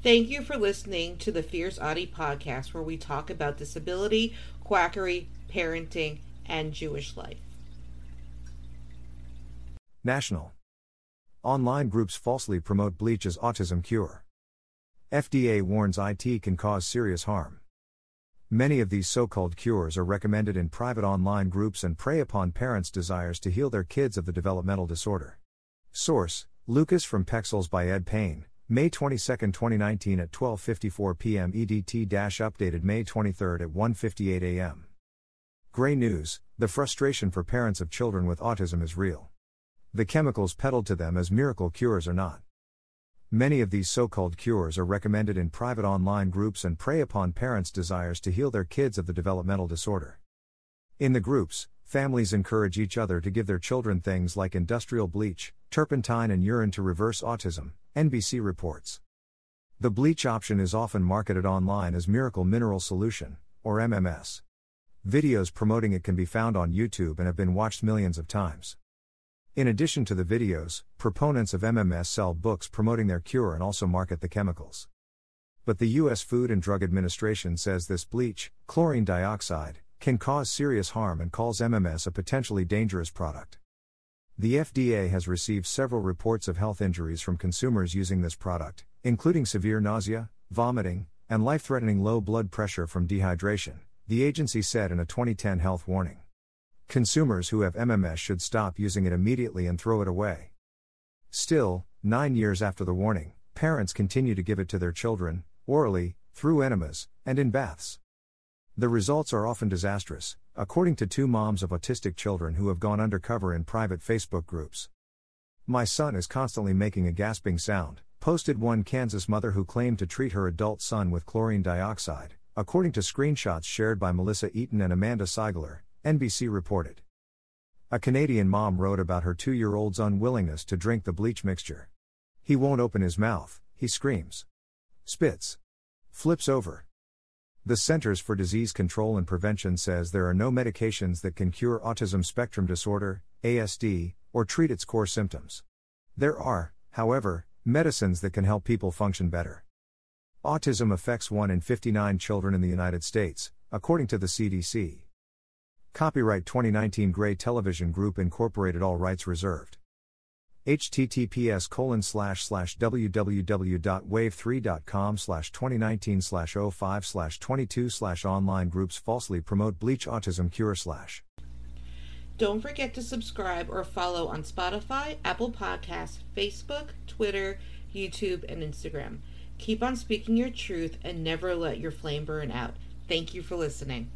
Thank you for listening to the Fierce Autie podcast, where we talk about disability, quackery, parenting, and Jewish life. National. Online groups falsely promote bleach as autism cure. FDA warns IT can cause serious harm. Many of these so called cures are recommended in private online groups and prey upon parents' desires to heal their kids of the developmental disorder. Source Lucas from Pexels by Ed Payne, May 22, 2019 at 12:54 p.m. EDT updated May 23 at 1:58 a.m. Gray News: The frustration for parents of children with autism is real. The chemicals peddled to them as miracle cures are not. Many of these so-called cures are recommended in private online groups and prey upon parents' desires to heal their kids of the developmental disorder. In the groups, families encourage each other to give their children things like industrial bleach, turpentine and urine to reverse autism, NBC reports. The bleach option is often marketed online as Miracle Mineral Solution, or MMS. Videos promoting it can be found on YouTube and have been watched millions of times. In addition to the videos, proponents of MMS sell books promoting their cure and also market the chemicals. But the U.S. Food and Drug Administration says this bleach, chlorine dioxide, can cause serious harm and calls MMS a potentially dangerous product. The FDA has received several reports of health injuries from consumers using this product, including severe nausea, vomiting, and life threatening low blood pressure from dehydration, the agency said in a 2010 health warning. Consumers who have MMS should stop using it immediately and throw it away. Still, nine years after the warning, parents continue to give it to their children, orally, through enemas, and in baths. The results are often disastrous, according to two moms of autistic children who have gone undercover in private Facebook groups. My son is constantly making a gasping sound, posted one Kansas mother who claimed to treat her adult son with chlorine dioxide, according to screenshots shared by Melissa Eaton and Amanda Seigler, NBC reported. A Canadian mom wrote about her two year old's unwillingness to drink the bleach mixture. He won't open his mouth, he screams. Spits. Flips over. The Centers for Disease Control and Prevention says there are no medications that can cure autism spectrum disorder, ASD, or treat its core symptoms. There are, however, medicines that can help people function better. Autism affects 1 in 59 children in the United States, according to the CDC. Copyright 2019 Gray Television Group Incorporated All rights reserved https colon slash slash www.wave3.com slash 2019 slash 05 slash 22 slash online groups falsely promote bleach autism cure slash Don't forget to subscribe or follow on Spotify, Apple Podcasts, Facebook, Twitter, YouTube, and Instagram. Keep on speaking your truth and never let your flame burn out. Thank you for listening.